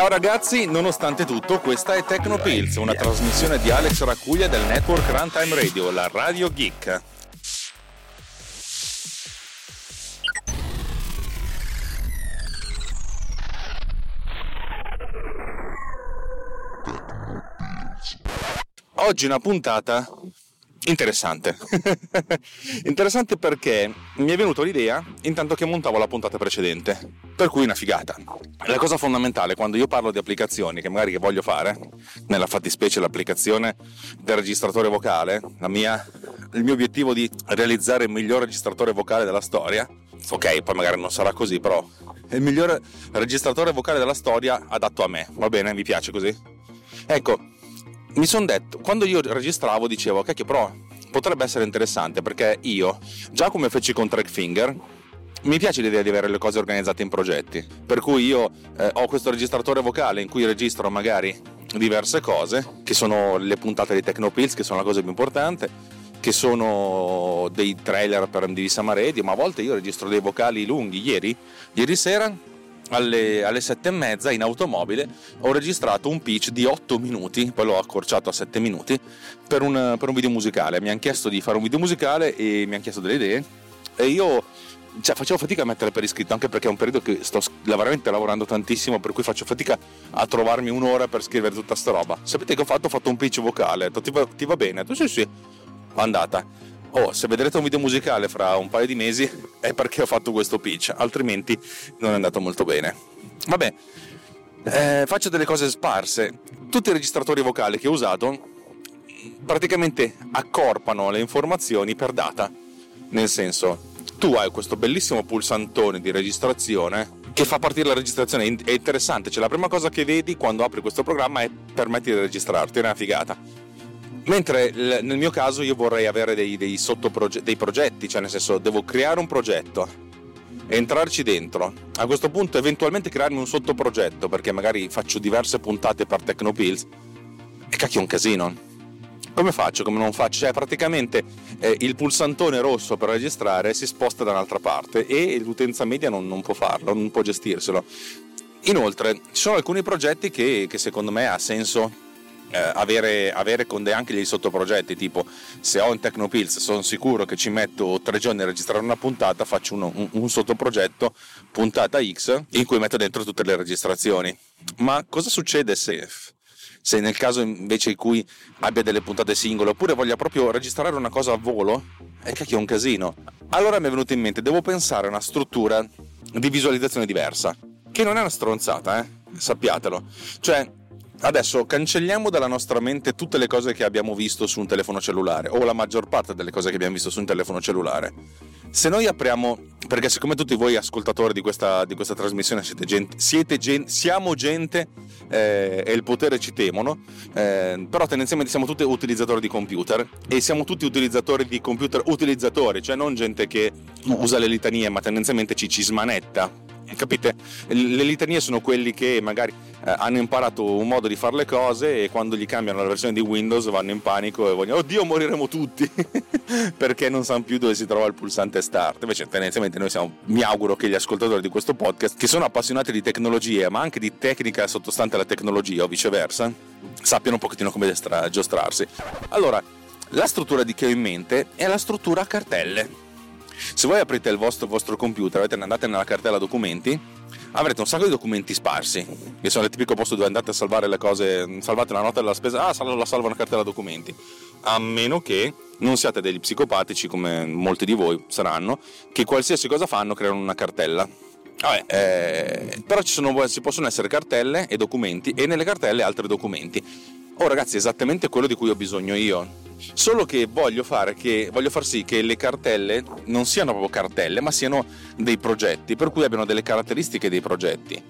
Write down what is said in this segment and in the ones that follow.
Ciao ragazzi, nonostante tutto, questa è Tecnopills, una trasmissione di Alex Racuglia del network Runtime Radio, la Radio Geek. Oggi una puntata interessante. interessante perché mi è venuta l'idea intanto che montavo la puntata precedente, per cui una figata. La cosa fondamentale quando io parlo di applicazioni che magari voglio fare, nella fattispecie l'applicazione del registratore vocale, mia, il mio obiettivo di realizzare il miglior registratore vocale della storia, ok, poi magari non sarà così, però è il miglior registratore vocale della storia adatto a me, va bene, mi piace così? Ecco, mi sono detto, quando io registravo dicevo, cacchio però potrebbe essere interessante perché io, già come feci con Trackfinger, mi piace l'idea di avere le cose organizzate in progetti, per cui io eh, ho questo registratore vocale in cui registro magari diverse cose, che sono le puntate di Tecnopills, che sono la cosa più importante, che sono dei trailer per MDV Sama ma a volte io registro dei vocali lunghi. Ieri, ieri sera alle, alle sette e mezza in automobile ho registrato un pitch di 8 minuti, poi l'ho accorciato a 7 minuti, per un, per un video musicale. Mi hanno chiesto di fare un video musicale e mi hanno chiesto delle idee e io cioè, facevo fatica a mettere per iscritto anche perché è un periodo che sto veramente lavorando tantissimo per cui faccio fatica a trovarmi un'ora per scrivere tutta sta roba sapete che ho fatto? ho fatto un pitch vocale ti va, ti va bene? detto sì sì andata oh, se vedrete un video musicale fra un paio di mesi è perché ho fatto questo pitch, altrimenti non è andato molto bene. Vabbè, eh, faccio delle cose sparse. Tutti i registratori vocali che ho usato praticamente accorpano le informazioni per data. Nel senso, tu hai questo bellissimo pulsantone di registrazione che fa partire la registrazione. È interessante, cioè la prima cosa che vedi quando apri questo programma è permetti di registrarti, è una figata Mentre nel mio caso io vorrei avere dei, dei, dei progetti, cioè nel senso devo creare un progetto, entrarci dentro, a questo punto eventualmente crearmi un sottoprogetto perché magari faccio diverse puntate per Tecnopills e cacchio è un casino. Come faccio? Come non faccio? Cioè praticamente eh, il pulsantone rosso per registrare si sposta da un'altra parte e l'utenza media non, non può farlo, non può gestirselo. Inoltre ci sono alcuni progetti che, che secondo me ha senso eh, avere, avere, con dei, anche dei sottoprogetti, tipo se ho un Tecnopills sono sicuro che ci metto tre giorni a registrare una puntata, faccio uno, un, un sottoprogetto, puntata X, in cui metto dentro tutte le registrazioni. Ma cosa succede se se nel caso invece in cui abbia delle puntate singole oppure voglia proprio registrare una cosa a volo, è che è un casino. Allora mi è venuto in mente, devo pensare a una struttura di visualizzazione diversa, che non è una stronzata, eh? sappiatelo. Cioè, Adesso cancelliamo dalla nostra mente tutte le cose che abbiamo visto su un telefono cellulare, o la maggior parte delle cose che abbiamo visto su un telefono cellulare. Se noi apriamo, perché siccome tutti voi ascoltatori di questa, di questa trasmissione siete gente, siete gen, siamo gente eh, e il potere ci temono, eh, però tendenzialmente siamo tutti utilizzatori di computer e siamo tutti utilizzatori di computer utilizzatori, cioè non gente che usa le litanie ma tendenzialmente ci, ci smanetta capite? Le litanie sono quelli che magari eh, hanno imparato un modo di fare le cose e quando gli cambiano la versione di Windows vanno in panico e vogliono, oddio moriremo tutti, perché non sanno più dove si trova il pulsante start. Invece tendenzialmente noi siamo, mi auguro che gli ascoltatori di questo podcast, che sono appassionati di tecnologie, ma anche di tecnica sottostante alla tecnologia o viceversa, sappiano un pochettino come giostrarsi. Allora, la struttura di che ho in mente è la struttura a cartelle se voi aprite il vostro, vostro computer, andate nella cartella documenti, avrete un sacco di documenti sparsi, che sono il tipico posto dove andate a salvare le cose, salvate la nota della spesa, ah, la salvo una cartella documenti. A meno che non siate degli psicopatici, come molti di voi saranno, che qualsiasi cosa fanno creano una cartella. Vabbè, eh, però ci, sono, ci possono essere cartelle e documenti e nelle cartelle altri documenti. Oh ragazzi, è esattamente quello di cui ho bisogno io Solo che voglio, che voglio far sì che le cartelle non siano proprio cartelle, ma siano dei progetti, per cui abbiano delle caratteristiche dei progetti.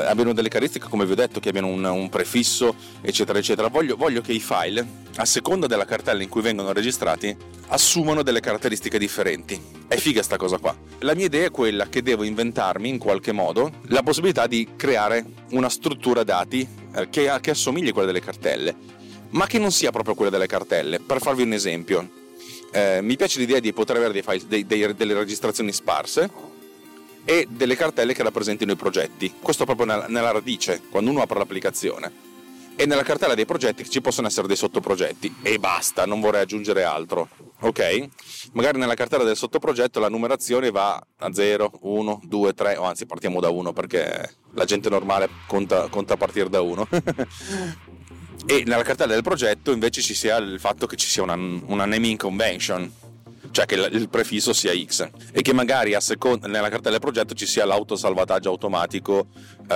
Abbiano delle caratteristiche, come vi ho detto, che abbiano un, un prefisso, eccetera, eccetera. Voglio, voglio, che i file, a seconda della cartella in cui vengono registrati, assumano delle caratteristiche differenti. È figa sta cosa qua. La mia idea è quella che devo inventarmi in qualche modo la possibilità di creare una struttura dati eh, che, che assomigli a quella delle cartelle, ma che non sia proprio quella delle cartelle. Per farvi un esempio, eh, mi piace l'idea di poter avere dei file, dei, dei, delle registrazioni sparse e delle cartelle che rappresentino i progetti. Questo proprio nella, nella radice, quando uno apre l'applicazione. E nella cartella dei progetti ci possono essere dei sottoprogetti e basta, non vorrei aggiungere altro. Ok? Magari nella cartella del sottoprogetto la numerazione va a 0, 1, 2, 3, o anzi partiamo da 1 perché la gente normale conta, conta a partire da 1. e nella cartella del progetto invece ci sia il fatto che ci sia una, una naming convention, cioè che il prefisso sia X e che magari seconda, nella cartella progetto ci sia l'autosalvataggio automatico uh,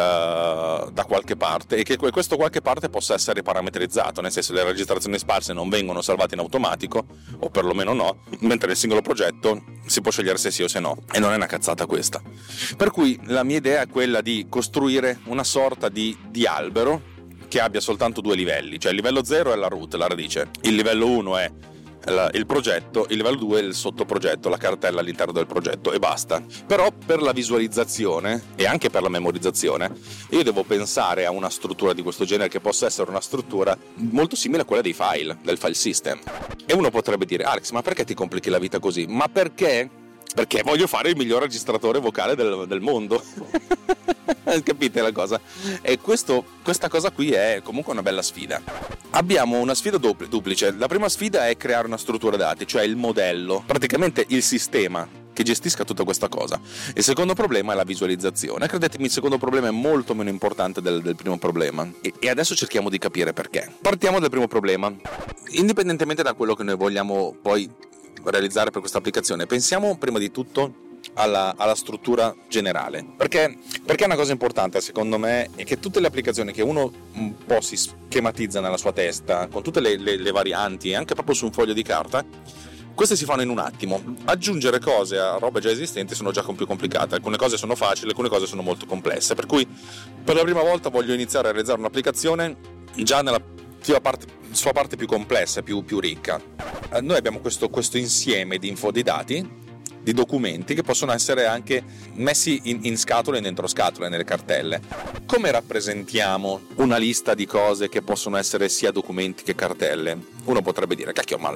da qualche parte e che questo qualche parte possa essere parametrizzato, nel senso le registrazioni sparse non vengono salvate in automatico o perlomeno no, mentre nel singolo progetto si può scegliere se sì o se no e non è una cazzata questa. Per cui la mia idea è quella di costruire una sorta di, di albero che abbia soltanto due livelli, cioè il livello 0 è la root, la radice, il livello 1 è il progetto, il livello 2 è il sottoprogetto, la cartella all'interno del progetto e basta. Però per la visualizzazione e anche per la memorizzazione io devo pensare a una struttura di questo genere che possa essere una struttura molto simile a quella dei file, del file system. E uno potrebbe dire Alex ma perché ti complichi la vita così? Ma perché? Perché voglio fare il miglior registratore vocale del, del mondo. Capite la cosa? E questo, questa cosa qui è comunque una bella sfida. Abbiamo una sfida duplice. La prima sfida è creare una struttura dati, cioè il modello, praticamente il sistema che gestisca tutta questa cosa. Il secondo problema è la visualizzazione. Credetemi, il secondo problema è molto meno importante del, del primo problema. E, e, adesso cerchiamo di capire perché. Partiamo dal primo problema. Indipendentemente da quello che noi vogliamo poi realizzare per questa applicazione, pensiamo prima di tutto alla, alla, struttura generale. Perché, perché una cosa importante secondo me è che tutte le applicazioni che uno un po' si schematizza nella sua testa, con tutte le, le, le varianti, anche proprio su un foglio di carta, queste si fanno in un attimo. Aggiungere cose a robe già esistenti sono già più complicate. Alcune cose sono facili, alcune cose sono molto complesse. Per cui per la prima volta voglio iniziare a realizzare un'applicazione già nella sua parte, sua parte più complessa, più, più ricca. Eh, noi abbiamo questo, questo insieme di info di dati di documenti che possono essere anche messi in, in scatole e dentro scatole nelle cartelle. Come rappresentiamo una lista di cose che possono essere sia documenti che cartelle? Uno potrebbe dire, cacchio, ma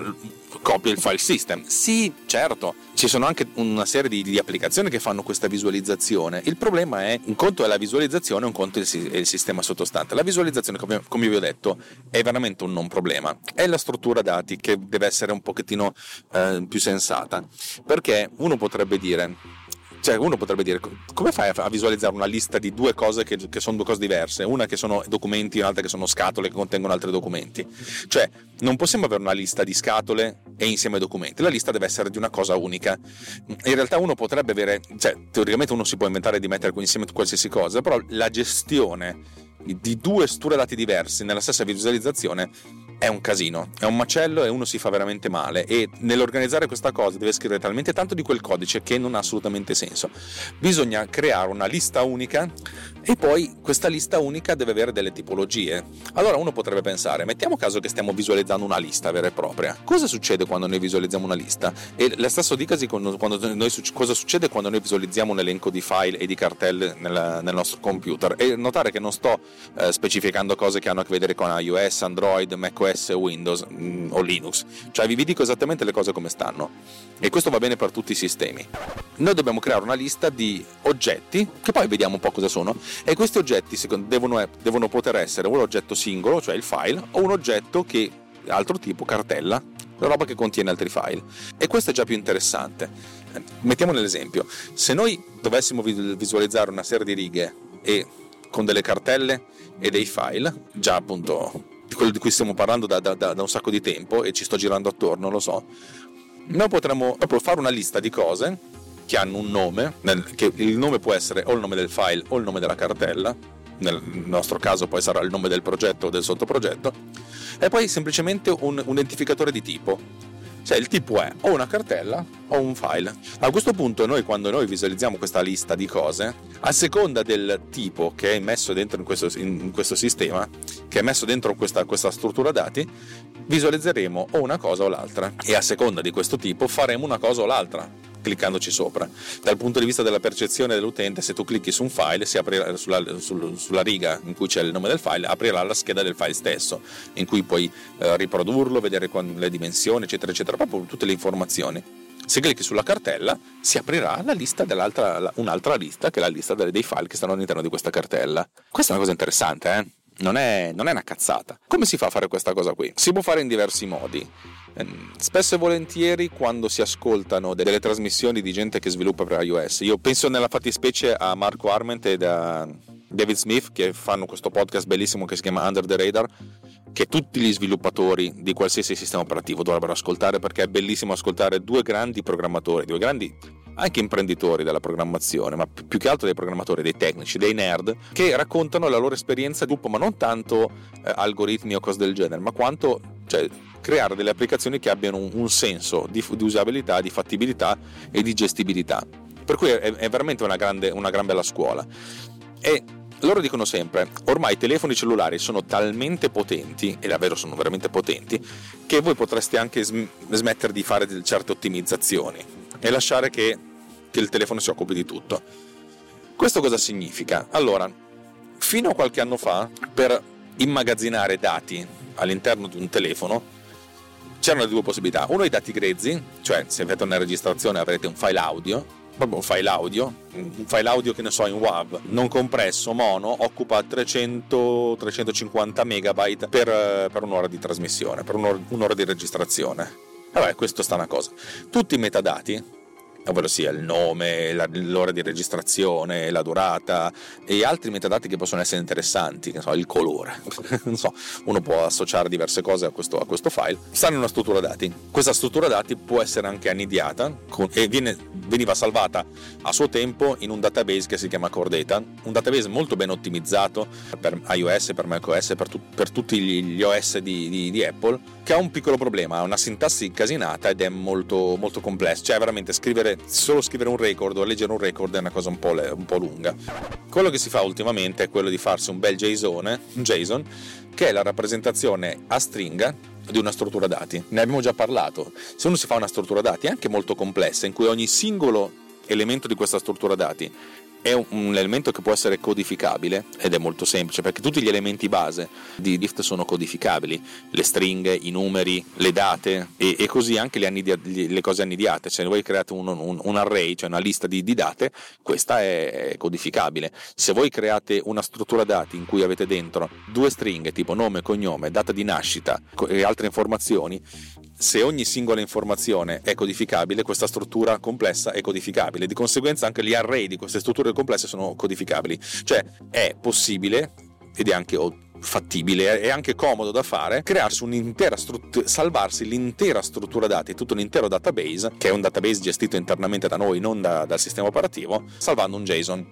copia il file system. Sì, certo, ci sono anche una serie di, di, applicazioni che fanno questa visualizzazione. Il problema è, un conto è la visualizzazione, un conto è il, è il sistema sottostante. La visualizzazione, come, come, vi ho detto, è veramente un non problema. È la struttura dati che deve essere un pochettino eh, più sensata. Perché uno potrebbe dire cioè, uno potrebbe dire, come fai a visualizzare una lista di due cose che, che sono due cose diverse? Una che sono documenti, un'altra che sono scatole che contengono altri documenti. Cioè, non possiamo avere una lista di scatole e insieme documenti. La lista deve essere di una cosa unica. In realtà uno potrebbe avere, cioè, teoricamente uno si può inventare di mettere insieme qualsiasi cosa, però la gestione di due strutture dati diverse nella stessa visualizzazione è un casino, è un macello e uno si fa veramente male e nell'organizzare questa cosa deve scrivere talmente tanto di quel codice che non ha assolutamente senso. Bisogna creare una lista unica e poi questa lista unica deve avere delle tipologie. Allora uno potrebbe pensare, mettiamo caso che stiamo visualizzando una lista vera e propria. Cosa succede quando noi visualizziamo una lista? E la stessa dicasi quando noi, cosa succede quando noi visualizziamo un elenco di file e di cartelle nel, nel nostro computer. E notare che non sto eh, specificando cose che hanno a che vedere con iOS, Android, macOS OS, Windows mh, mm, o Linux, cioè vi, dico esattamente le cose come stanno e questo va bene per tutti i sistemi. Noi dobbiamo creare una lista di oggetti, che poi vediamo un po' cosa sono, e questi oggetti devono, devono poter essere un oggetto singolo, cioè il file, o un oggetto che altro tipo, cartella, la roba che contiene altri file. E questo è già più interessante. Mettiamo l'esempio, se noi dovessimo visualizzare una serie di righe e con delle cartelle e dei file, già appunto di quello di cui stiamo parlando da, da, da, un sacco di tempo e ci sto girando attorno, lo so. Noi potremmo proprio fare una lista di cose che hanno un nome, nel, che il nome può essere o il nome del file o il nome della cartella, nel nostro caso poi sarà il nome del progetto o del sottoprogetto, e poi semplicemente un, un identificatore di tipo. Cioè il tipo è o una cartella o un file. A questo punto noi quando noi visualizziamo questa lista di cose, a seconda del tipo che è messo dentro in questo, in questo sistema, che è messo dentro questa, questa struttura dati, visualizzeremo o una cosa o l'altra. E a seconda di questo tipo faremo una cosa o l'altra cliccandoci sopra. Dal punto di vista della percezione dell'utente, se tu clicchi su un file, si aprirà sulla, sul, sulla riga in cui c'è il nome del file, aprirà la scheda del file stesso, in cui puoi eh, riprodurlo, vedere le dimensioni, eccetera, eccetera, proprio tutte le informazioni. Se clicchi sulla cartella si aprirà lista un'altra lista che è la lista dei file che stanno all'interno di questa cartella. Questa è una cosa interessante, eh? non, è, non è una cazzata. Come si fa a fare questa cosa qui? Si può fare in diversi modi. Ehm, spesso e volentieri quando si ascoltano delle trasmissioni di gente che sviluppa per iOS, io penso nella fattispecie a Marco Arment e a David Smith che fanno questo podcast bellissimo che si chiama Under the Radar, che tutti gli sviluppatori di qualsiasi sistema operativo dovrebbero ascoltare perché è bellissimo ascoltare due grandi programmatori, due grandi anche imprenditori della programmazione, ma più che altro dei programmatori, dei tecnici, dei nerd, che raccontano la loro esperienza di gruppo, ma non tanto eh, algoritmi o cose del genere, ma quanto cioè, creare delle applicazioni che abbiano un, senso di, di, usabilità, di fattibilità e di gestibilità. Per cui è, è veramente una, grande, una gran bella scuola. E loro dicono sempre, ormai i telefoni cellulari sono talmente potenti, e davvero sono veramente potenti, che voi potreste anche smettere di fare certe ottimizzazioni e lasciare che, che il telefono si occupi di tutto. Questo cosa significa? Allora, fino a qualche anno fa, per immagazzinare dati all'interno di un telefono, c'erano due possibilità. Uno i dati grezzi, cioè se avete una registrazione avrete un file audio, proprio un file audio, un file audio che ne so in WAV, non compresso, mono, occupa 300-350 megabyte per, per, un'ora di trasmissione, per un'ora, un'ora di registrazione. Vabbè, questo sta una cosa. Tutti i metadati ovvero sia il nome, la, l'ora di registrazione, la durata e altri metadati che possono essere interessanti, so, il colore, non so, uno può associare diverse cose a questo, a questo, file, stanno in una struttura dati. Questa struttura dati può essere anche annidiata con, e viene, veniva salvata a suo tempo in un database che si chiama Core Data, un database molto ben ottimizzato per iOS, per macOS, per, tu, per tutti gli OS di, di, di Apple, che ha un piccolo problema, ha una sintassi casinata ed è molto, molto complesso, cioè veramente scrivere solo scrivere un record o leggere un record è una cosa un po', un po', lunga. Quello che si fa ultimamente è quello di farsi un bel JSON, un JSON che è la rappresentazione a stringa di una struttura dati. Ne abbiamo già parlato. Se uno si fa una struttura dati anche molto complessa, in cui ogni singolo elemento di questa struttura dati è un elemento che può essere codificabile ed è molto semplice perché tutti gli elementi base di Dift sono codificabili, le stringhe, i numeri, le date e, e così anche le, annidia, le, cose annidiate. Se voi create un, un, un, array, cioè una lista di, di date, questa è, codificabile. Se voi create una struttura dati in cui avete dentro due stringhe tipo nome, cognome, data di nascita e altre informazioni, se ogni singola informazione è codificabile, questa struttura complessa è codificabile. Di conseguenza anche gli array di queste strutture complesse sono codificabili. Cioè è possibile ed è anche fattibile e anche comodo da fare, crearsi un'intera struttura, salvarsi l'intera struttura dati, tutto un intero database, che è un database gestito internamente da noi, non da, dal sistema operativo, salvando un JSON.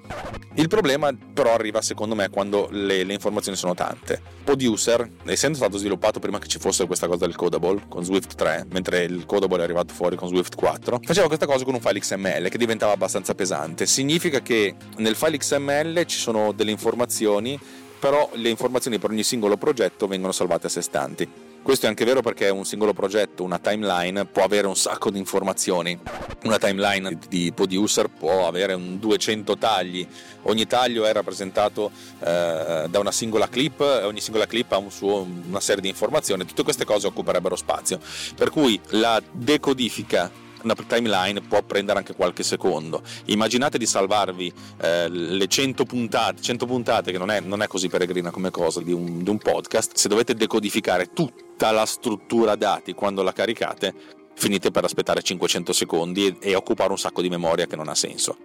Il problema però arriva secondo me quando le, le informazioni sono tante. Poduser, essendo stato sviluppato prima che ci fosse questa cosa del codable con Swift 3, mentre il codable è arrivato fuori con Swift 4, faceva questa cosa con un file XML che diventava abbastanza pesante. Significa che nel file XML ci sono delle informazioni però le informazioni per ogni singolo progetto vengono salvate a sé stanti. Questo è anche vero perché un singolo progetto, una timeline, può avere un sacco di informazioni. Una timeline di producer può avere un 200 tagli, ogni taglio è rappresentato eh, da una singola clip e ogni singola clip ha un suo, una serie di informazioni. Tutte queste cose occuperebbero spazio. Per cui la decodifica una timeline può prendere anche qualche secondo. Immaginate di salvarvi eh, le 100 puntate, 100 puntate che non è, non è così peregrina come cosa di un, di un podcast, se dovete decodificare tutta la struttura dati quando la caricate, finite per aspettare 500 secondi e, occupare un sacco di memoria che non ha senso.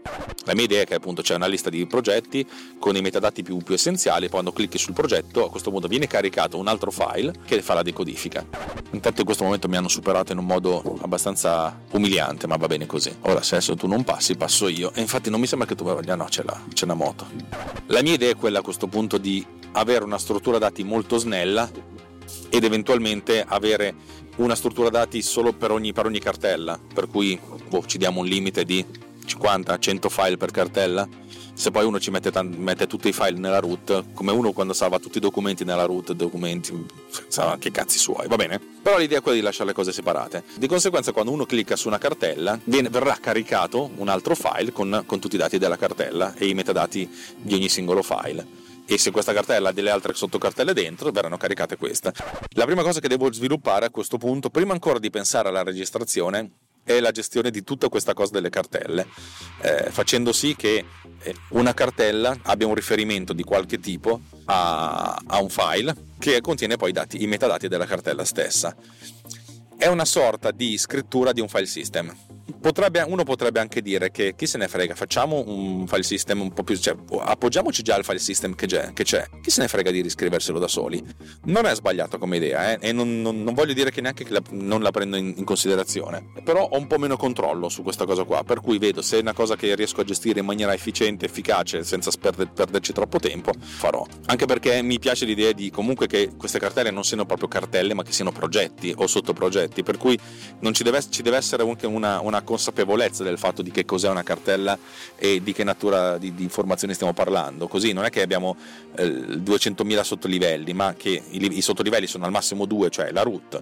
La mia idea è che appunto c'è una lista di progetti con i metadati più, più essenziali, quando clicchi sul progetto a questo punto viene caricato un altro file che fa la decodifica. Intanto in questo momento mi hanno superato in un modo abbastanza umiliante, ma va bene così. Ora se adesso tu non passi, passo io. E infatti non mi sembra che tu voglia, no, c'è, la, c'è una moto. La mia idea è quella a questo punto di avere una struttura dati molto snella ed eventualmente avere una struttura dati solo per ogni, per ogni cartella, per cui boh, ci diamo un limite di 50-100 file per cartella se poi uno ci mette, t- mette, tutti i file nella root, come uno quando salva tutti i documenti nella root, documenti, sa anche cazzi suoi, va bene? Però l'idea è quella di lasciare le cose separate. Di conseguenza, quando uno clicca su una cartella, viene, verrà caricato un altro file con, con tutti i dati della cartella e i metadati di ogni singolo file e se questa cartella ha delle altre sottocartelle dentro verranno caricate queste. La prima cosa che devo sviluppare a questo punto, prima ancora di pensare alla registrazione, è la gestione di tutta questa cosa delle cartelle, eh, facendo sì che eh, una cartella abbia un riferimento di qualche tipo a, a un file che contiene poi dati, i metadati della cartella stessa. È una sorta di scrittura di un file system Potrebbe, uno potrebbe anche dire che chi se ne frega, facciamo un file system un po' più. cioè appoggiamoci già al file system che c'è, che c'è. chi se ne frega di riscriverselo da soli. Non è sbagliato come idea, eh? e non, non, non, voglio dire che neanche che la, non la prendo in, in, considerazione, però ho un po' meno controllo su questa cosa qua, per cui vedo se è una cosa che riesco a gestire in maniera efficiente, efficace, senza perder, perderci troppo tempo, farò. Anche perché mi piace l'idea di comunque che queste cartelle non siano proprio cartelle, ma che siano progetti o sottoprogetti, per cui non ci deve, ci deve essere anche una, una consapevolezza del fatto di che cos'è una cartella e di che natura di, di informazioni stiamo parlando. Così non è che abbiamo eh, 200.000 sottolivelli, ma che i, i sottolivelli sono al massimo due, cioè la root,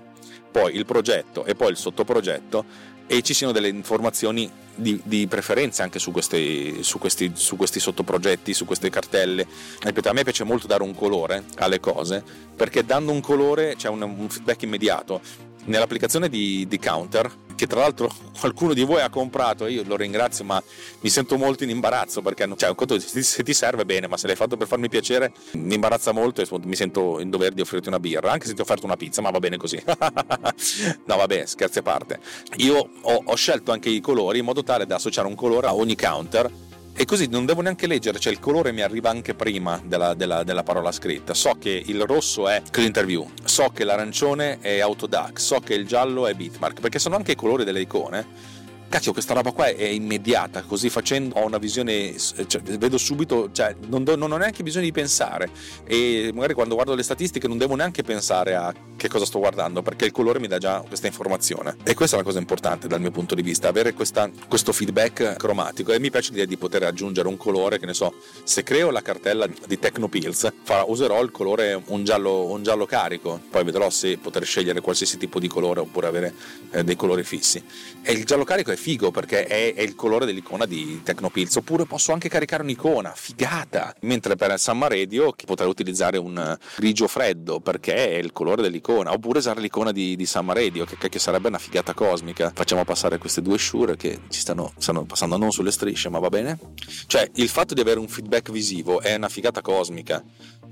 poi il progetto e poi il sottoprogetto e ci siano delle informazioni di, di preferenza anche su questi, su, questi, su questi, sottoprogetti, su queste cartelle. Ripeto, a me piace molto dare un colore alle cose perché dando un colore c'è un, un feedback immediato. Nell'applicazione di, di Counter che tra l'altro qualcuno di voi ha comprato, io lo ringrazio, ma mi sento molto in imbarazzo perché cioè, un conto, se ti serve bene, ma se l'hai fatto per farmi piacere, mi imbarazza molto e mi sento in dovere di offrirti una birra, anche se ti ho offerto una pizza, ma va bene così. no, vabbè, scherzi a parte. Io ho, ho scelto anche i colori in modo tale da associare un colore a ogni counter e così non devo neanche leggere, cioè il colore mi arriva anche prima della, della, della, parola scritta. So che il rosso è Clinterview, so che l'arancione è Autodac, so che il giallo è Bitmark, perché sono anche i colori delle icone cacchio questa roba qua è immediata, così facendo ho una visione, cioè, vedo subito, cioè, non, do, non, ho neanche bisogno di pensare. E magari quando guardo le statistiche non devo neanche pensare a che cosa sto guardando perché il colore mi dà già questa informazione. E questa è una cosa importante dal mio punto di vista, avere questa, questo feedback cromatico. E mi piace l'idea di poter aggiungere un colore che ne so, se creo la cartella di Tecnopills userò il colore un giallo, un giallo carico, poi vedrò se poter scegliere qualsiasi tipo di colore oppure avere eh, dei colori fissi. E il giallo carico è figo perché è, è, il colore dell'icona di Tecnopills. Oppure posso anche caricare un'icona figata mentre per Summer Radio potrei utilizzare un grigio freddo perché è il colore dell'icona. Oppure usare l'icona di, di Summer Radio che, che sarebbe una figata cosmica. Facciamo passare queste due shure che ci stanno, stanno passando non sulle strisce ma va bene? Cioè il fatto di avere un feedback visivo è una figata cosmica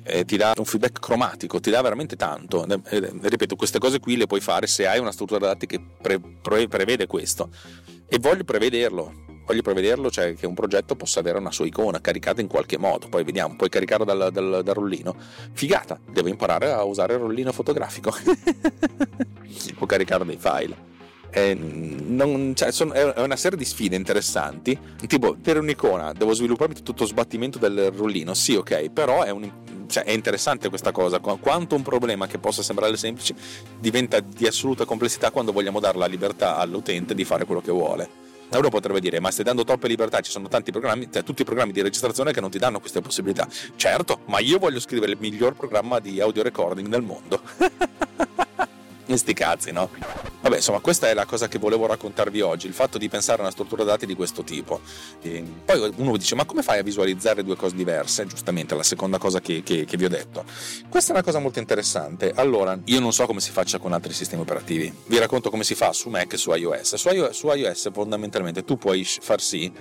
eh, ti dà un feedback cromatico, ti dà veramente tanto. Eh, ripeto, queste cose qui le puoi fare se hai una struttura dati che pre- pre- prevede questo. E voglio prevederlo. Voglio prevederlo, cioè che un progetto possa avere una sua icona caricata in qualche modo. Poi vediamo, puoi caricarlo dal, dal, dal rollino. Figata, devo imparare a usare il rollino fotografico. o caricare dei file. Eh, non, cioè, sono, è una serie di sfide interessanti. Tipo, per un'icona devo svilupparmi tutto lo sbattimento del rollino. Sì, ok, però è un, cioè, è interessante questa cosa, quanto un problema che possa sembrare semplice diventa di assoluta complessità quando vogliamo dare la libertà all'utente di fare quello che vuole. Uno potrebbe dire, ma stai dando troppe libertà, ci sono tanti programmi, cioè, tutti i programmi di registrazione che non ti danno queste possibilità. Certo, ma io voglio scrivere il miglior programma di audio recording del mondo. Sti cazzi, no? Vabbè, insomma, questa è la cosa che volevo raccontarvi oggi, il fatto di pensare a una struttura dati di questo tipo. E poi uno dice, ma come fai a visualizzare due cose diverse? Giustamente, la seconda cosa che, che, che, vi ho detto. Questa è una cosa molto interessante. Allora, io non so come si faccia con altri sistemi operativi. Vi racconto come si fa su Mac e su iOS. Su iOS, su iOS fondamentalmente tu puoi far sì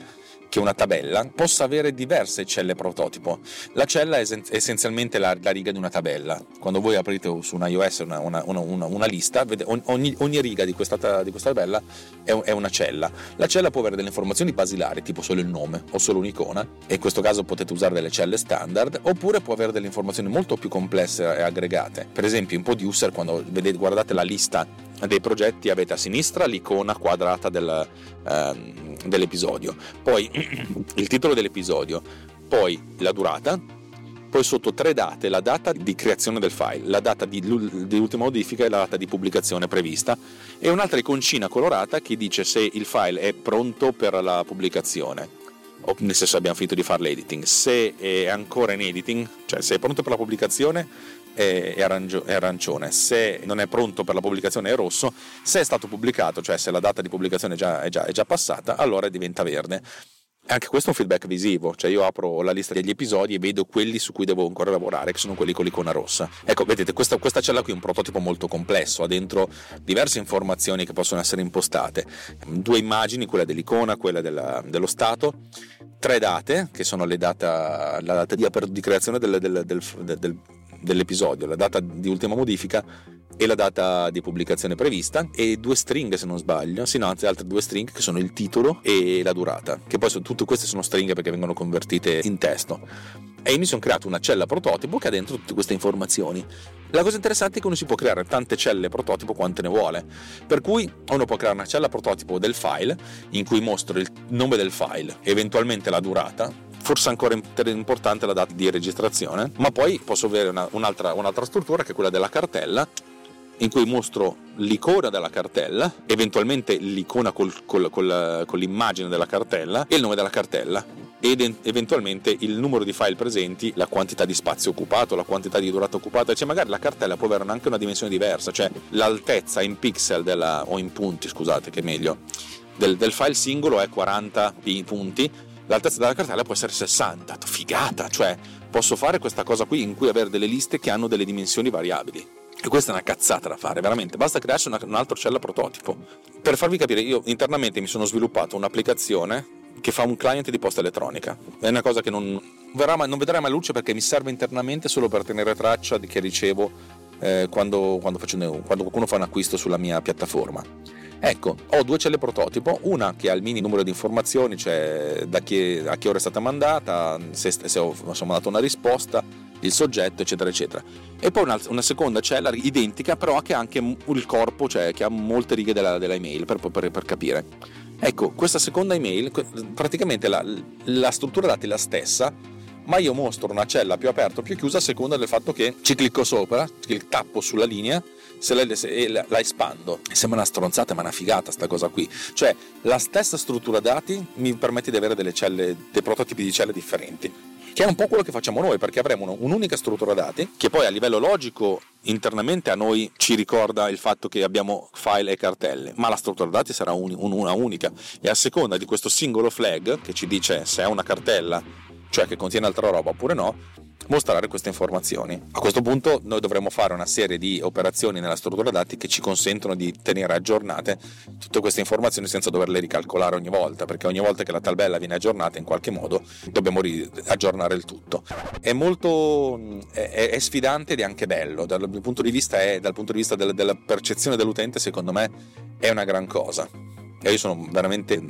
che una tabella possa avere diverse celle prototipo. La cella è essenzialmente la, la riga di una tabella. Quando voi aprite su un iOS una, una, una, una lista, ogni, ogni, riga di questa, di questa tabella è, è, una cella. La cella può avere delle informazioni basilari, tipo solo il nome o solo un'icona, e in questo caso potete usare delle celle standard, oppure può avere delle informazioni molto più complesse e aggregate. Per esempio, in Producer, quando vedete, guardate la lista dei progetti avete a sinistra l'icona quadrata del, ehm, dell'episodio, poi il titolo dell'episodio, poi la durata, poi sotto tre date, la data di creazione del file, la data di, di ultima modifica e la data di pubblicazione prevista. E un'altra iconcina colorata che dice se il file è pronto per la pubblicazione nel senso abbiamo finito di fare l'editing. Se è ancora in editing cioè se è pronto per la pubblicazione è, arancione, se non è pronto per la pubblicazione è rosso, se è stato pubblicato, cioè se la data di pubblicazione è già, è già, è già passata, allora diventa verde. Anche questo è un feedback visivo, cioè io apro la lista degli episodi e vedo quelli su cui devo ancora lavorare, che sono quelli con l'icona rossa. Ecco, vedete, questa, questa cella qui è un prototipo molto complesso, ha dentro diverse informazioni che possono essere impostate. Due immagini, quella dell'icona, quella della, dello stato, tre date, che sono data, la data di, di creazione del, del, del, del dell'episodio, la data di ultima modifica e la data di pubblicazione prevista e due stringhe se non sbaglio, sì no, anzi altre due stringhe che sono il titolo e la durata, che poi sono, tutte queste sono stringhe perché vengono convertite in testo. E mi sono creato una cella prototipo che ha dentro tutte queste informazioni. La cosa interessante è che uno si può creare tante celle prototipo quante ne vuole, per cui uno può creare una cella prototipo del file in cui mostro il nome del file, eventualmente la durata, forse ancora importante la data di registrazione, ma poi posso avere una, un'altra, un'altra struttura che è quella della cartella in cui mostro l'icona della cartella, eventualmente l'icona col, col, col, con l'immagine della cartella e il nome della cartella ed eventualmente il numero di file presenti, la quantità di spazio occupato, la quantità di durata occupata, cioè magari la cartella può avere anche una dimensione diversa, cioè l'altezza in pixel della, o in punti, scusate che è meglio, del, del file singolo è 40 punti, l'altezza della cartella può essere 60, figata, cioè posso fare questa cosa qui in cui avere delle liste che hanno delle dimensioni variabili. E questa è una cazzata da fare, veramente. Basta crearsi una, un altro cella prototipo. Per farvi capire, io internamente mi sono sviluppato un'applicazione che fa un client di posta elettronica. È una cosa che non, verrà, non vedrà mai luce perché mi serve internamente solo per tenere traccia di che ricevo eh, quando, quando, faccio, quando qualcuno fa un acquisto sulla mia piattaforma. Ecco, ho due celle prototipo, una che ha il mini numero di informazioni, cioè da chi, a che ora è stata mandata, se, se ho, se ho mandato una risposta, il soggetto, eccetera, eccetera. E poi una, una, seconda cella identica, però che ha anche il corpo, cioè che ha molte righe della, della email per, per, per, capire. Ecco, questa seconda email, praticamente la, la struttura dati è la stessa, ma io mostro una cella più aperta o più chiusa a seconda del fatto che ci clicco sopra, tappo sulla linea se la, se la, la espando. Sembra una stronzata, ma una figata sta cosa qui. Cioè, la stessa struttura dati mi permette di avere delle celle, dei prototipi di celle differenti. Che è un po' quello che facciamo noi, perché avremo un'unica struttura dati, che poi a livello logico internamente a noi ci ricorda il fatto che abbiamo file e cartelle, ma la struttura dati sarà un, un, una unica. E a seconda di questo singolo flag, che ci dice se è una cartella, cioè che contiene altra roba oppure no, mostrare queste informazioni. A questo punto noi dovremo fare una serie di operazioni nella struttura dati che ci consentono di tenere aggiornate tutte queste informazioni senza doverle ricalcolare ogni volta, perché ogni volta che la tabella viene aggiornata in qualche modo dobbiamo aggiornare il tutto. È molto è, è sfidante ed è anche bello, dal mio punto di vista, è, dal punto di vista della, della percezione dell'utente secondo me è una gran cosa. E io sono veramente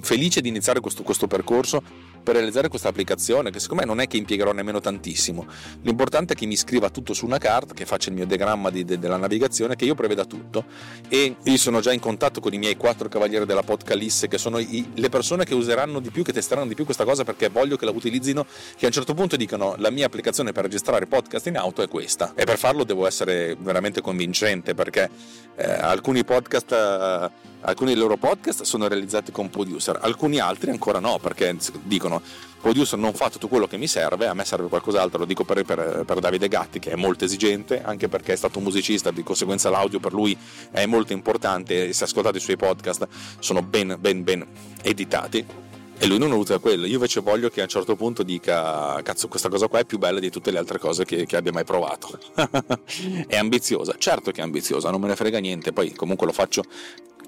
felice di iniziare questo, questo percorso per realizzare questa applicazione che secondo me non è che impiegherò nemmeno tantissimo. L'importante è che mi scriva tutto su una carta che faccia il mio diagramma di, de, della navigazione che io preveda tutto. E io sono già in contatto con i miei quattro cavalieri della Podcalisse che sono i, le persone che useranno di più che testeranno di più questa cosa perché voglio che la utilizzino che a un certo punto dicano la mia applicazione per registrare podcast in auto è questa e per farlo devo essere veramente convincente perché eh, alcuni podcast eh, alcuni dei loro podcast sono realizzati con producer alcuni altri ancora no perché dicono producer non fa tutto quello che mi serve, a me serve qualcos'altro, lo dico per, per, per, Davide Gatti che è molto esigente, anche perché è stato un musicista, di conseguenza l'audio per lui è molto importante e se ascoltate i suoi podcast sono ben, ben, ben editati. E lui non usa quello, io invece voglio che a un certo punto dica cazzo questa cosa qua è più bella di tutte le altre cose che, che abbia mai provato. è ambiziosa, certo che è ambiziosa, non me ne frega niente, poi comunque lo faccio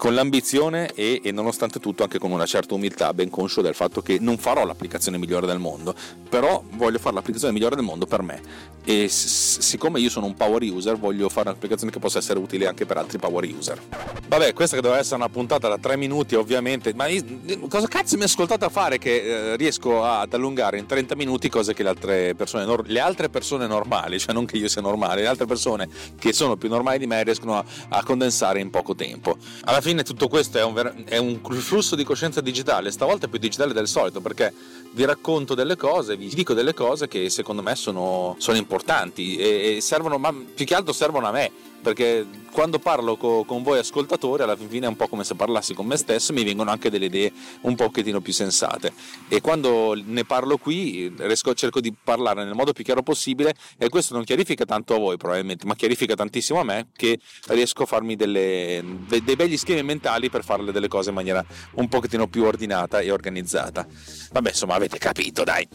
con l'ambizione e, e, nonostante tutto anche con una certa umiltà, ben conscio del fatto che non farò l'applicazione migliore del mondo, però voglio fare l'applicazione migliore del mondo per me e siccome io sono un power user voglio fare un'applicazione che possa essere utile anche per altri power user. Vabbè, questa che doveva essere una puntata da 3 minuti ovviamente, ma io, cosa cazzo mi ascoltate a fare che eh, riesco ad allungare in 30 minuti cose che le altre persone, le altre persone normali, cioè non che io sia normale, le altre persone che sono più normali di me riescono a, a condensare in poco tempo. Alla fine fine tutto questo è un, è un, flusso di coscienza digitale, stavolta più digitale del solito perché vi racconto delle cose, vi dico delle cose che secondo me sono, sono importanti e, e servono, ma più che altro servono a me perché quando parlo co- con voi ascoltatori alla fine è un po' come se parlassi con me stesso mi vengono anche delle idee un pochettino più sensate. E quando ne parlo qui riesco, cerco di parlare nel modo più chiaro possibile e questo non chiarifica tanto a voi probabilmente ma chiarifica tantissimo a me che riesco a farmi delle, de- dei begli schemi mentali per fare delle cose in maniera un pochettino più ordinata e organizzata. Vabbè insomma avete capito dai.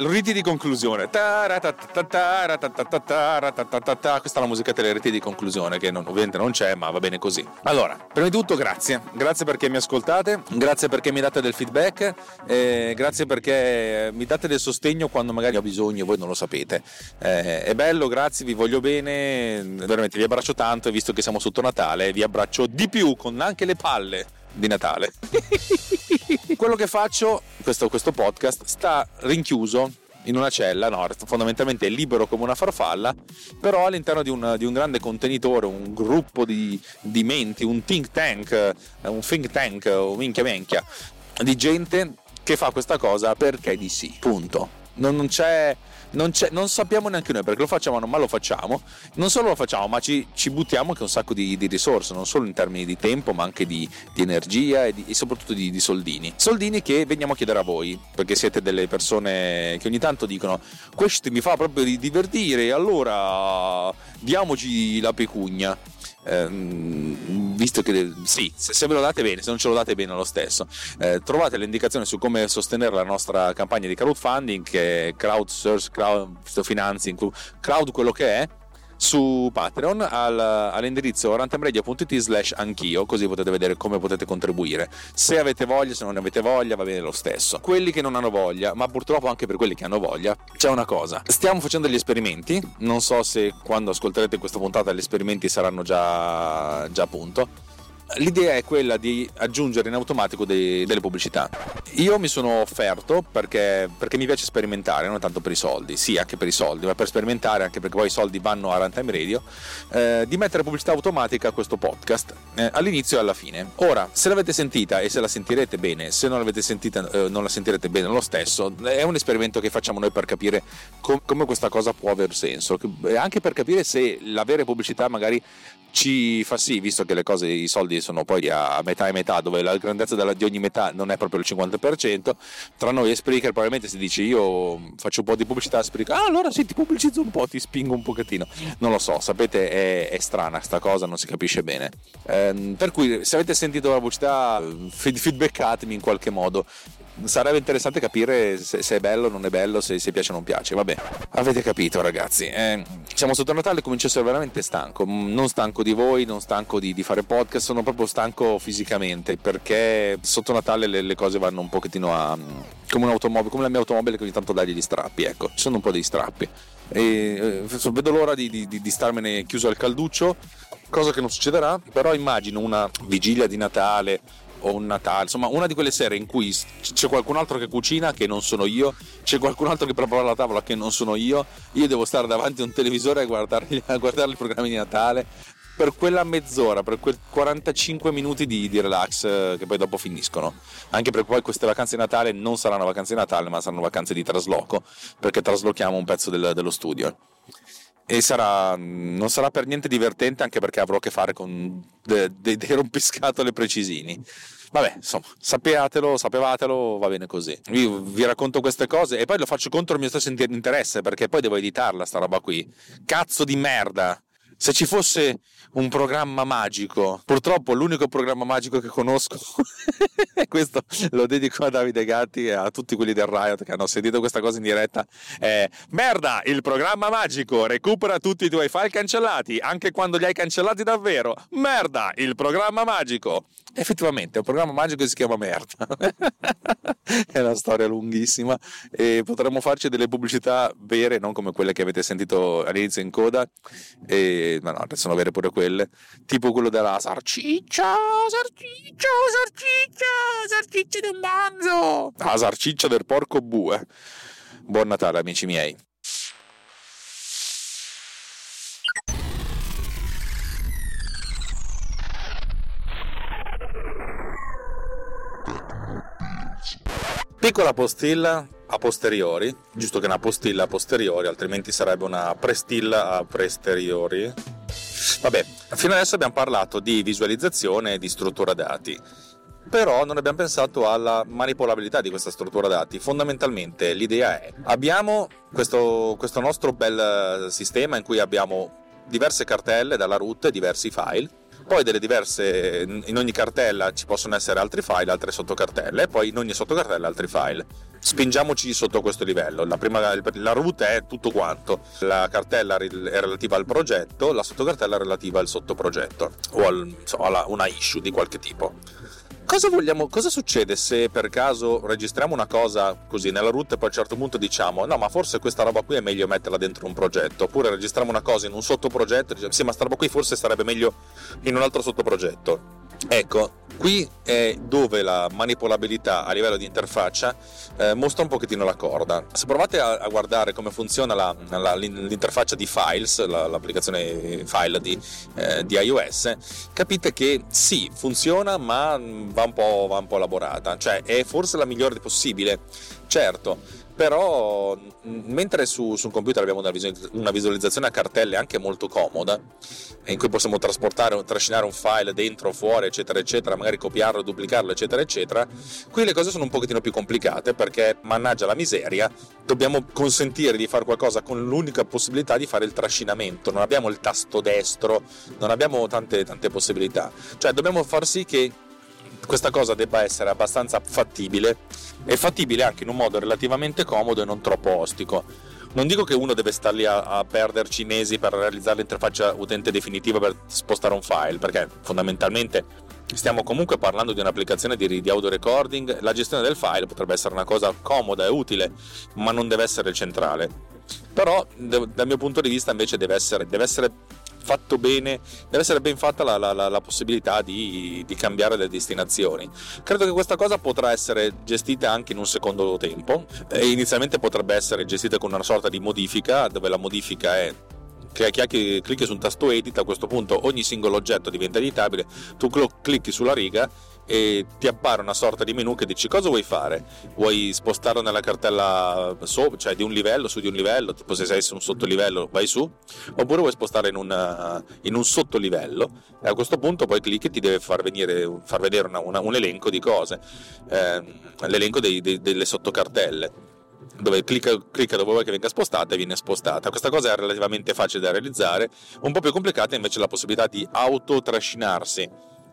Riti di conclusione. Questa è la musica delle riti di di conclusione che non, ovviamente non c'è, ma va bene così. Allora, prima di tutto grazie, grazie perché mi ascoltate, grazie perché mi date del feedback, eh, grazie perché mi date del sostegno quando magari ho bisogno e voi non lo sapete. Eh, è bello, grazie, vi voglio bene, veramente vi abbraccio tanto e visto che siamo sotto Natale vi abbraccio di più con anche le palle di Natale. Quello che faccio, questo, questo podcast, sta rinchiuso in una cella, no, fondamentalmente è libero come una farfalla, però all'interno di un, di un grande contenitore, un gruppo di, di, menti, un think tank, eh, un think tank, o minchia minchia, di gente che fa questa cosa perché di sì, punto. Non, non c'è non, non, sappiamo neanche noi perché lo facciamo, ma lo facciamo. Non solo lo facciamo, ma ci, ci buttiamo anche un sacco di, di, risorse, non solo in termini di tempo, ma anche di, di energia e, e, soprattutto di, di, soldini. Soldini che veniamo a chiedere a voi, perché siete delle persone che ogni tanto dicono: Questo mi fa proprio divertire, allora diamoci la pecunia ehm, visto che sì, se, se, ve lo date bene, se non ce lo date bene lo stesso, eh, trovate le indicazioni su come sostenere la nostra campagna di crowdfunding che è crowd search, crowd financing, crowd quello che è su Patreon al, all'indirizzo rantemradio.it slash anch'io così potete vedere come potete contribuire. Se avete voglia, se non ne avete voglia va bene lo stesso. Quelli che non hanno voglia ma purtroppo anche per quelli che hanno voglia c'è una cosa. Stiamo facendo degli esperimenti non so se quando ascolterete questa puntata gli esperimenti saranno già, già punto L'idea è quella di aggiungere in automatico dei, delle pubblicità. Io mi sono offerto perché, perché, mi piace sperimentare, non tanto per i soldi, sì anche per i soldi, ma per sperimentare, anche perché poi i soldi vanno a Runtime Radio, eh, di mettere pubblicità automatica a questo podcast eh, all'inizio e alla fine. Ora, se l'avete sentita e se la sentirete bene, se non l'avete sentita eh, non la sentirete bene lo stesso, è un esperimento che facciamo noi per capire com- come questa cosa può aver senso, anche per capire se l'avere pubblicità magari ci fa sì, visto che le cose, i soldi sono poi a metà e metà, dove la grandezza di ogni metà non è proprio il 50%, tra noi e Spreaker probabilmente si dice io faccio un po' di pubblicità a Spreaker, ah allora sì ti pubblicizzo un po', ti spingo un pochettino, non lo so, sapete è, è strana sta cosa, non si capisce bene. Eh, per cui se avete sentito la pubblicità feedbackatemi in qualche modo, sarebbe interessante capire se, se, è bello o non è bello, se, se piace o non piace. Vabbè, avete capito, ragazzi. Eh, siamo sotto Natale, comincio a essere veramente stanco. Mm, non stanco di voi, non stanco di, di, fare podcast, sono proprio stanco fisicamente perché sotto Natale le, le cose vanno un pochettino a. come un'automobile, come la mia automobile che ogni tanto dagli gli strappi. Ecco, ci sono un po' dei strappi. E, eh, vedo l'ora di, di, di starmene chiuso al calduccio cosa che non succederà, però immagino una vigilia di Natale o un Natale, insomma una di quelle sere in cui c'è qualcun altro che cucina che non sono io, c'è qualcun altro che prepara la tavola che non sono io, io devo stare davanti a un televisore a guardare, a guardare i programmi di Natale per quella mezz'ora, per quei 45 minuti di, di, relax eh, che poi dopo finiscono. Anche perché poi queste vacanze di Natale non saranno vacanze di Natale, ma saranno vacanze di trasloco, perché traslochiamo un pezzo del, dello studio e sarà, non sarà per niente divertente anche perché avrò a che fare con dei, dei, dei rompiscatole precisini. Vabbè, insomma, sappiatelo, sapevatelo, va bene così. Io vi racconto queste cose e poi lo faccio contro il mio stesso interesse perché poi devo editarla sta roba qui. Cazzo di merda! Se ci fosse un programma magico, purtroppo l'unico programma magico che conosco, e questo lo dedico a Davide Gatti e a tutti quelli del Riot che hanno sentito questa cosa in diretta, è merda, il programma magico recupera tutti i tuoi file cancellati, anche quando li hai cancellati davvero. Merda, il programma magico. Effettivamente è un programma magico che si chiama merda. è una storia lunghissima e potremmo farci delle pubblicità vere, non come quelle che avete sentito all'inizio in coda. E ma no, sono vere pure quelle, tipo quello della sarciccia, sarciccia, sarciccia, sarciccia del manzo, la sarciccia del porco bue. Buon Natale amici miei. Piccola postilla a posteriori, giusto che una postilla a posteriori, altrimenti sarebbe una prestilla a posteriori. Vabbè, fino adesso abbiamo parlato di visualizzazione e di struttura dati però non abbiamo pensato alla manipolabilità di questa struttura dati. Fondamentalmente l'idea è, abbiamo questo, questo nostro bel sistema in cui abbiamo diverse cartelle dalla root e diversi file, poi delle diverse, in ogni cartella ci possono essere altri file, altre sottocartelle, e poi in ogni sottocartella altri file. Spingiamoci sotto questo livello. La, prima, la root è tutto quanto. La cartella è relativa al progetto, la sottocartella è relativa al sottoprogetto o al, insomma, una issue di qualche tipo. Cosa, vogliamo, cosa succede se per caso registriamo una cosa così nella root e poi a un certo punto diciamo no ma forse questa roba qui è meglio metterla dentro un progetto oppure registriamo una cosa in un sottoprogetto e diciamo sì ma sta roba qui forse sarebbe meglio in un altro sottoprogetto Ecco, qui è dove la manipolabilità a livello di interfaccia eh, mostra un pochettino la corda. Se provate a, a guardare come funziona la, la, l'interfaccia di Files, la, l'applicazione file di, eh, di, iOS, capite che sì, funziona, ma va un, va un po' elaborata. Cioè, è forse la migliore possibile. Certo, però mentre su, su, un computer abbiamo una, visualizzazione a cartelle anche molto comoda in cui possiamo trasportare trascinare un file dentro fuori eccetera eccetera magari copiarlo duplicarlo eccetera eccetera qui le cose sono un pochettino più complicate perché mannaggia la miseria dobbiamo consentire di fare qualcosa con l'unica possibilità di fare il trascinamento. Non abbiamo il tasto destro non abbiamo tante, tante possibilità. Cioè dobbiamo far sì che questa cosa debba essere abbastanza fattibile e fattibile anche in un modo relativamente comodo e non troppo ostico. Non dico che uno deve star lì a, a perderci mesi per realizzare l'interfaccia utente definitiva per spostare un file, perché fondamentalmente stiamo comunque parlando di un'applicazione di, di audio recording, la gestione del file potrebbe essere una cosa comoda e utile, ma non deve essere centrale. Però dal mio punto di vista invece deve essere, deve essere fatto bene, deve essere ben fatta la, la, la, possibilità di, di, cambiare le destinazioni. Credo che questa cosa potrà essere gestita anche in un secondo tempo. E inizialmente potrebbe essere gestita con una sorta di modifica, dove la modifica è che clicchi su un tasto edit, a questo punto ogni singolo oggetto diventa editabile, tu clicchi sulla riga e ti appare una sorta di menu che dici cosa vuoi fare? Vuoi spostarlo nella cartella sopra, cioè di un livello su di un livello, tipo se sei su un sottolivello vai su, oppure vuoi spostarlo in, una, in un sottolivello e a questo punto poi clicchi e ti deve far, venire, far vedere una, una, un elenco di cose, eh, l'elenco dei, dei, delle sottocartelle. Dove clicca, clicca, dove vuoi che venga spostata e viene spostata. Questa cosa è relativamente facile da realizzare, un po' più complicata invece la possibilità di autotrascinarsi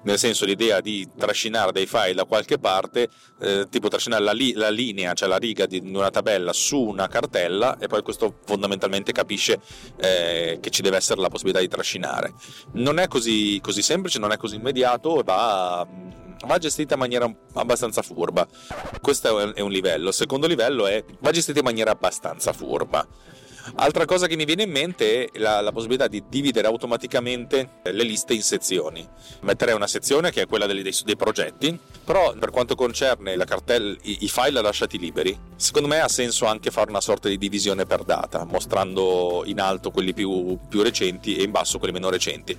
nel senso l'idea di trascinare dei file da qualche parte, eh, tipo trascinare la, li- la, linea, cioè la riga di una tabella su una cartella e poi questo fondamentalmente capisce eh, che ci deve essere la possibilità di trascinare. Non è così, così semplice, non è così immediato e va va gestita in maniera abbastanza furba. Questo è un livello. Il secondo livello è va gestita in maniera abbastanza furba. Altra cosa che mi viene in mente è la, la, possibilità di dividere automaticamente le liste in sezioni. Metterei una sezione che è quella dei, dei, dei progetti, però per quanto concerne cartella, i, i, file lasciati liberi, secondo me ha senso anche fare una sorta di divisione per data, mostrando in alto quelli più, più recenti e in basso quelli meno recenti.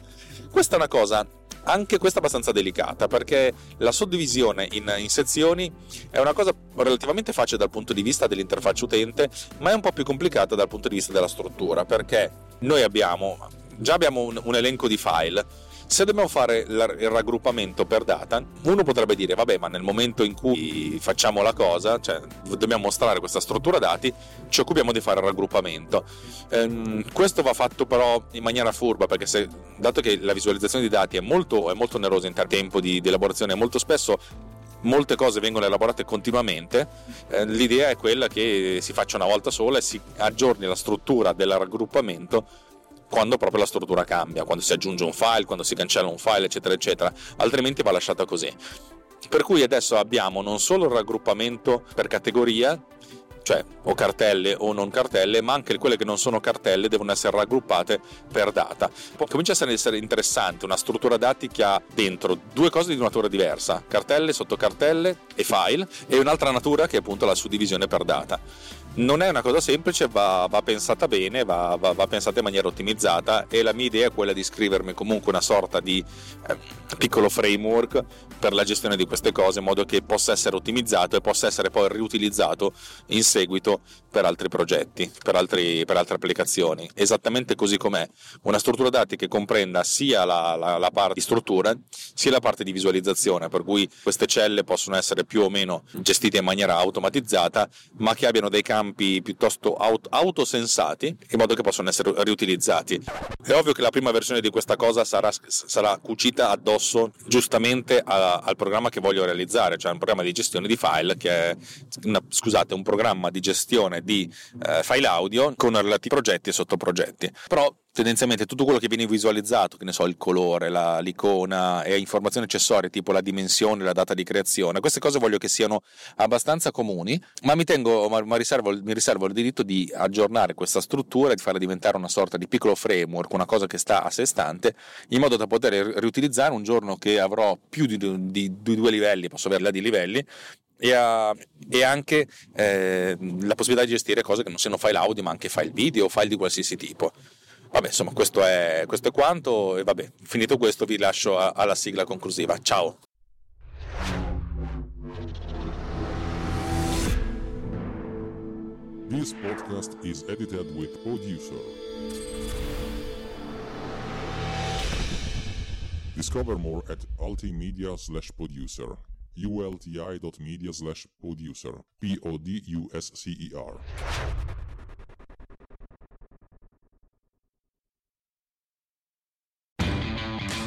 Questa è una cosa anche questa abbastanza delicata perché la suddivisione in, in, sezioni è una cosa relativamente facile dal punto di vista dell'interfaccia utente, ma è un po' più complicata dal punto di vista della struttura perché noi abbiamo già abbiamo un, un elenco di file se dobbiamo fare il raggruppamento per data, uno potrebbe dire, vabbè, ma nel momento in cui facciamo la cosa, cioè dobbiamo mostrare questa struttura dati, ci occupiamo di fare il raggruppamento. Ehm, questo va fatto però in maniera furba, perché se, dato che la visualizzazione di dati è molto, è molto onerosa in tempo di, di elaborazione, molto spesso molte cose vengono elaborate continuamente, eh, l'idea è quella che si faccia una volta sola e si aggiorni la struttura del raggruppamento quando proprio la struttura cambia, quando si aggiunge un file, quando si cancella un file, eccetera, eccetera, altrimenti va lasciata così. Per cui adesso abbiamo non solo il raggruppamento per categoria, cioè o cartelle o non cartelle, ma anche quelle che non sono cartelle devono essere raggruppate per data. Poi comincia a essere interessante una struttura dati che ha dentro due cose di natura diversa, cartelle, sottocartelle e file, e un'altra natura che è appunto la suddivisione per data non è una cosa semplice, va, va pensata bene, va, va, va, pensata in maniera ottimizzata e la mia idea è quella di scrivermi comunque una sorta di eh, piccolo framework per la gestione di queste cose in modo che possa essere ottimizzato e possa essere poi riutilizzato in seguito per altri progetti, per, altri, per altre applicazioni. Esattamente così com'è, una struttura dati che comprenda sia la, la, la parte di struttura sia la parte di visualizzazione, per cui queste celle possono essere più o meno gestite in maniera automatizzata, ma che abbiano dei campi piuttosto aut- autosensati in modo che possano essere riutilizzati. È ovvio che la prima versione di questa cosa sarà, sarà cucita addosso giustamente a, al programma che voglio realizzare, cioè un programma di gestione di file che è, una, scusate, un programma di gestione di eh, file audio con relativi progetti e sottoprogetti. Però tendenzialmente tutto quello che viene visualizzato, che ne so, il colore, la, l'icona e informazioni accessorie tipo la dimensione, la data di creazione, queste cose voglio che siano abbastanza comuni, ma mi, tengo, ma, ma riservo, mi riservo il diritto di aggiornare questa struttura e di farla diventare una sorta di piccolo framework, una cosa che sta a sé stante, in modo da poter riutilizzare un giorno che avrò più di, di, di due livelli, posso averla di livelli, e, a, e, anche eh, la possibilità di gestire cose che non siano file audio ma anche file video o file di qualsiasi tipo. Vabbè, insomma, questo è, questo è quanto e vabbè, finito questo vi lascio a, alla sigla conclusiva. Ciao! This podcast is edited with producer. Discover more at altimedia slash producer. ulti.media slash producer. P-O-D-U-S-C-E-R.